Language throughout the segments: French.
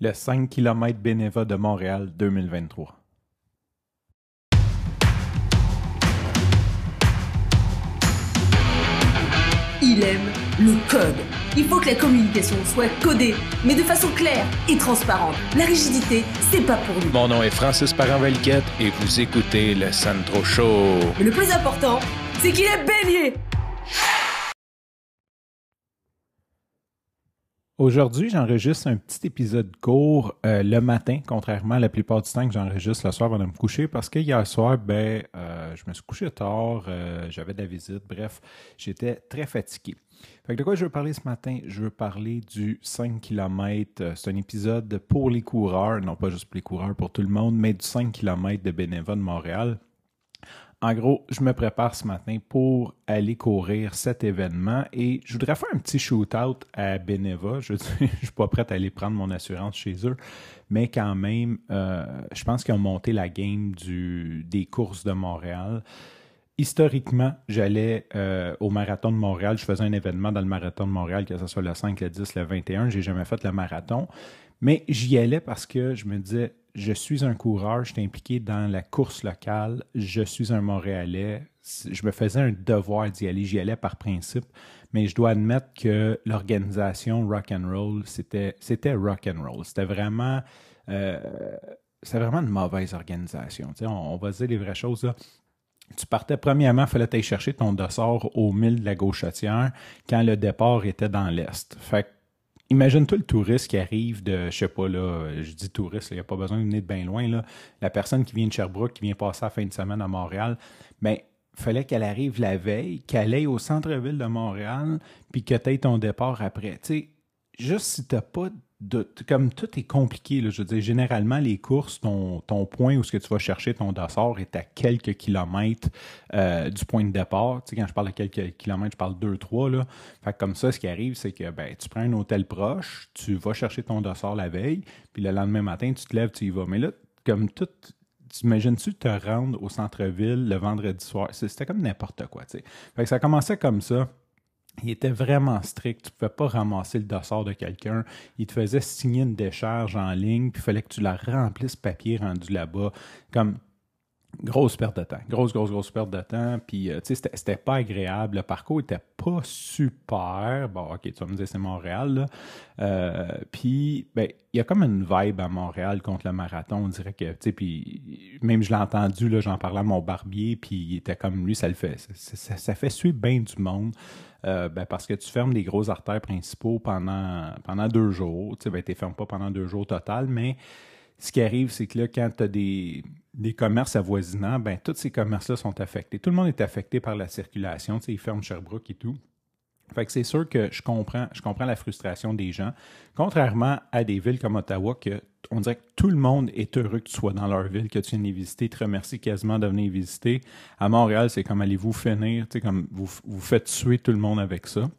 le 5 km Beneva de Montréal 2023. Il aime le code. Il faut que la communication soit codée, mais de façon claire et transparente. La rigidité, c'est pas pour nous. Mon nom est Francis parent et vous écoutez le Sandro Show. Mais le plus important, c'est qu'il est bélier. Aujourd'hui, j'enregistre un petit épisode court euh, le matin, contrairement à la plupart du temps que j'enregistre le soir avant de me coucher, parce que hier soir, ben, euh, je me suis couché tard, euh, j'avais de la visite, bref, j'étais très fatigué. Fait que de quoi je veux parler ce matin? Je veux parler du 5 km. C'est un épisode pour les coureurs, non pas juste pour les coureurs, pour tout le monde, mais du 5 km de Bénéva de Montréal. En gros, je me prépare ce matin pour aller courir cet événement et je voudrais faire un petit shootout à Beneva. Je ne suis pas prêt à aller prendre mon assurance chez eux, mais quand même, euh, je pense qu'ils ont monté la game des courses de Montréal. Historiquement, j'allais euh, au marathon de Montréal. Je faisais un événement dans le marathon de Montréal, que ce soit le 5, le 10, le 21. J'ai jamais fait le marathon. Mais j'y allais parce que je me disais, je suis un coureur, je suis impliqué dans la course locale, je suis un Montréalais, je me faisais un devoir d'y aller, j'y allais par principe, mais je dois admettre que l'organisation rock and roll, c'était c'était rock and roll, c'était vraiment euh, une mauvaise organisation. on, on, va dire les vraies choses. Tu partais premièrement, il fallait aller chercher ton dossard au mille de la gauchetière quand le départ était dans l'est. Fait Imagine-toi le touriste qui arrive de, je sais pas, là, je dis touriste, il n'y a pas besoin de venir de bien loin, là. La personne qui vient de Sherbrooke, qui vient passer la fin de semaine à Montréal, ben, fallait qu'elle arrive la veille, qu'elle aille au centre-ville de Montréal, puis que tu aies ton départ après. Tu sais, juste si tu n'as pas comme tout est compliqué, je veux dire, généralement, les courses, ton, ton point où ce que tu vas chercher ton dossard est à quelques kilomètres euh, du point de départ. Tu sais, quand je parle de quelques kilomètres, je parle 2-3. Là. Fait comme ça, ce qui arrive, c'est que ben, tu prends un hôtel proche, tu vas chercher ton dossard la veille, puis le lendemain matin, tu te lèves, tu y vas. Mais là, comme tout, tu imagines-tu te rendre au centre-ville le vendredi soir? C'était comme n'importe quoi. Tu sais. Fait que ça commençait comme ça il était vraiment strict. Tu ne pouvais pas ramasser le dossard de quelqu'un. Il te faisait signer une décharge en ligne, puis il fallait que tu la remplisses papier rendu là-bas. Comme grosse perte de temps. Grosse, grosse, grosse perte de temps. Puis, euh, tu sais, c'était pas agréable. Le parcours était pas super. Bon, OK, tu vas me dire, c'est Montréal, là. Euh, puis, ben, il y a comme une vibe à Montréal contre le marathon. On dirait que, tu sais, puis même je l'ai entendu, là, j'en parlais à mon barbier, puis il était comme lui, ça le fait. Ça, fait suivre bien du monde. Euh, ben parce que tu fermes les gros artères principaux pendant, pendant deux jours. Tu sais, ben, tu fermes pas pendant deux jours total, mais ce qui arrive, c'est que là, quand tu as des, des, commerces avoisinants, ben, tous ces commerces-là sont affectés. Tout le monde est affecté par la circulation. Tu sais, ils ferment Sherbrooke et tout. Fait que c'est sûr que je comprends, je comprends la frustration des gens. Contrairement à des villes comme Ottawa, que on dirait que tout le monde est heureux que tu sois dans leur ville, que tu viennes les visiter, te remercie quasiment de venir visiter. À Montréal, c'est comme allez-vous finir, tu sais, comme vous, vous faites tuer tout le monde avec ça.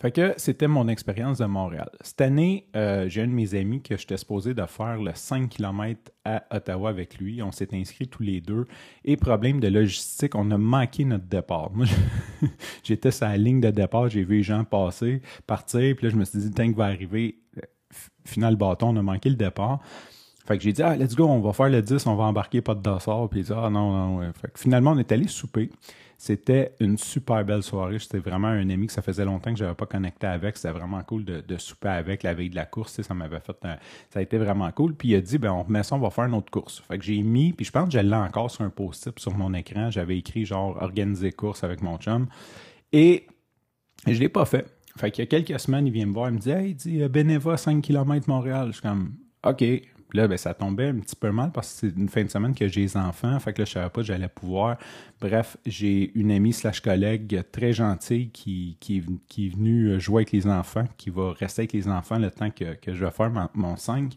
Fait que c'était mon expérience de Montréal. Cette année, euh, j'ai un de mes amis que j'étais supposé de faire le 5 km à Ottawa avec lui. On s'est inscrits tous les deux. Et problème de logistique, on a manqué notre départ. Moi, j'étais sur la ligne de départ, j'ai vu les gens passer, partir, puis là, je me suis dit, tant que va arriver, euh, final bâton, on a manqué le départ. Fait que j'ai dit, ah, let's go, on va faire le 10, on va embarquer pas de dossard. Puis il dit, ah non, non. Fait que finalement, on est allé souper. C'était une super belle soirée. C'était vraiment un ami que ça faisait longtemps que je n'avais pas connecté avec. C'était vraiment cool de, souper avec la veille de la course. Ça m'avait fait. ça a été vraiment cool. Puis il a dit ben, on remet ça, on va faire une autre course. Fait que j'ai mis, puis je pense que je l'ai encore sur un post-it sur mon écran. J'avais écrit genre organiser course avec mon chum. Et je ne l'ai pas fait. Fait qu'il y a quelques semaines, il vient me voir, il me dit Hey, il dit Beneva, 5 km Montréal. Je suis comme OK. Là, ben, ça tombait un petit peu mal parce que c'est une fin de semaine que j'ai les enfants. Fait que là, je savais pas que j'allais pouvoir. Bref, j'ai une amie slash collègue très gentille qui, qui, est venue jouer avec les enfants, qui va rester avec les enfants le temps que, je vais faire mon, 5.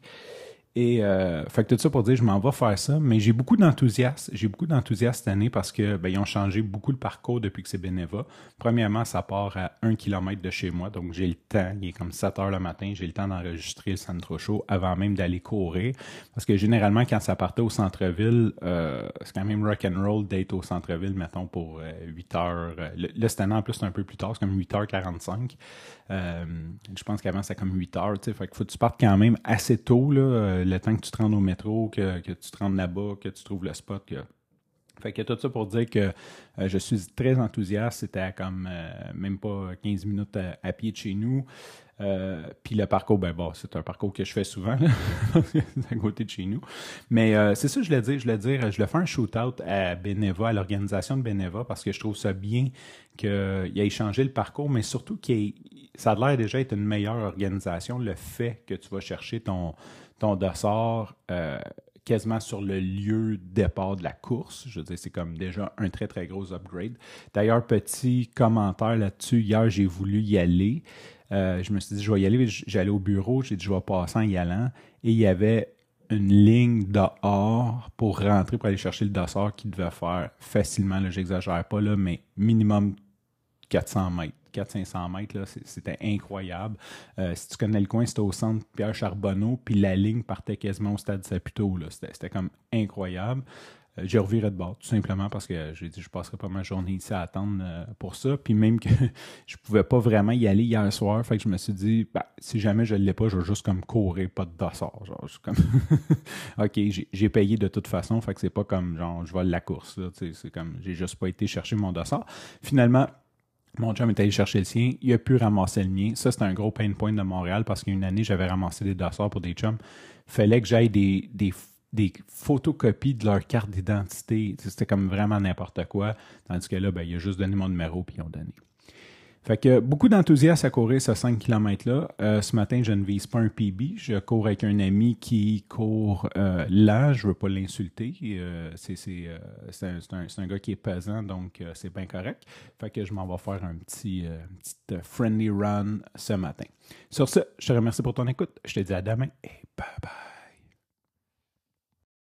Et euh, fait que tout ça pour dire, je m'en vais faire ça, mais j'ai beaucoup d'enthousiasme. J'ai beaucoup d'enthousiasme cette année parce que ben, ils ont changé beaucoup le parcours depuis que c'est Beneva. Premièrement, ça part à un kilomètre de chez moi, donc j'ai le temps. Il est comme 7 heures le matin, j'ai le temps d'enregistrer le Centro Show avant même d'aller courir. Parce que généralement, quand ça partait au centre-ville, euh, c'est quand même rock and roll d'être au centre-ville, mettons, pour 8 euh, heures. Là, cette année, en plus, c'est un peu plus tard, c'est comme 8h45. Euh, je pense qu'avant, c'était comme 8 heures. Fait que faut que tu partes quand même assez tôt, là, euh, le temps que tu te rendes au métro, que, tu te rendes là-bas, que tu trouves le spot. Que... Fait que tout ça pour dire que euh, je suis très enthousiaste. C'était comme même pas 15 minutes à, pied de chez nous. Euh, puis le parcours, ben bon, c'est un parcours que je fais souvent, à côté de chez nous. Mais euh, c'est ça je voulais dire. Je voulais dire, je voulais faire un shoot-out à Beneva, à l'organisation de Beneva, parce que je trouve ça bien qu'il ait changé le parcours, mais surtout qu'il ça a l'air déjà être une meilleure organisation. Le fait que tu vas chercher ton, ton dossard euh, quasiment sur le lieu de départ de la course. Je veux dire, c'est comme déjà un très, très gros upgrade. D'ailleurs, petit commentaire là-dessus. Hier, j'ai voulu y aller. Euh, je me suis dit, je vais y aller. J'allais au bureau, j'ai dit, je vais passer en y allant. Et il y avait une ligne dehors pour rentrer, pour aller chercher le dossard qui devait faire facilement, là, j'exagère pas, là, mais minimum 400 mètres. 400-500 mètres, c'était incroyable. Euh, si tu connais le coin, c'était au centre Pierre Charbonneau, puis la ligne partait quasiment au stade Saputo. C'était comme incroyable. Euh, j'ai reviré de bord, tout simplement parce que j'ai dit je passerai pas ma journée ici à attendre euh, pour ça. Puis même que je pouvais pas vraiment y aller hier soir, fait que je me suis dit bah, si jamais je ne l'ai pas, je vais juste comme courir, pas de dossard. Genre, comme OK, j'ai payé de toute façon, fait que c'est pas comme genre je vole la course. C'est comme j'ai juste pas été chercher mon dossard. Finalement, mon chum est allé chercher le sien, il a pu ramasser le mien. Ça, c'est un gros pain point de Montréal parce qu'une année, j'avais ramassé des dossards pour des chums. Fallait que j'aille des, des photocopies de leur carte d'identité. C'était comme vraiment n'importe quoi. Tandis que là, ben, il a juste donné mon numéro puis ils ont donné. Fait que beaucoup d'enthousiasme à courir ce 5 km-là. Euh, ce matin, je ne vise pas un PB. Je cours avec un ami qui court euh, là. Je ne veux pas l'insulter. Euh, c'est un, gars qui est pesant, donc c'est bien correct. Fait que je m'en vais faire un petit, friendly run ce matin. Sur ce, je te remercie pour ton écoute. Je te dis à demain et bye.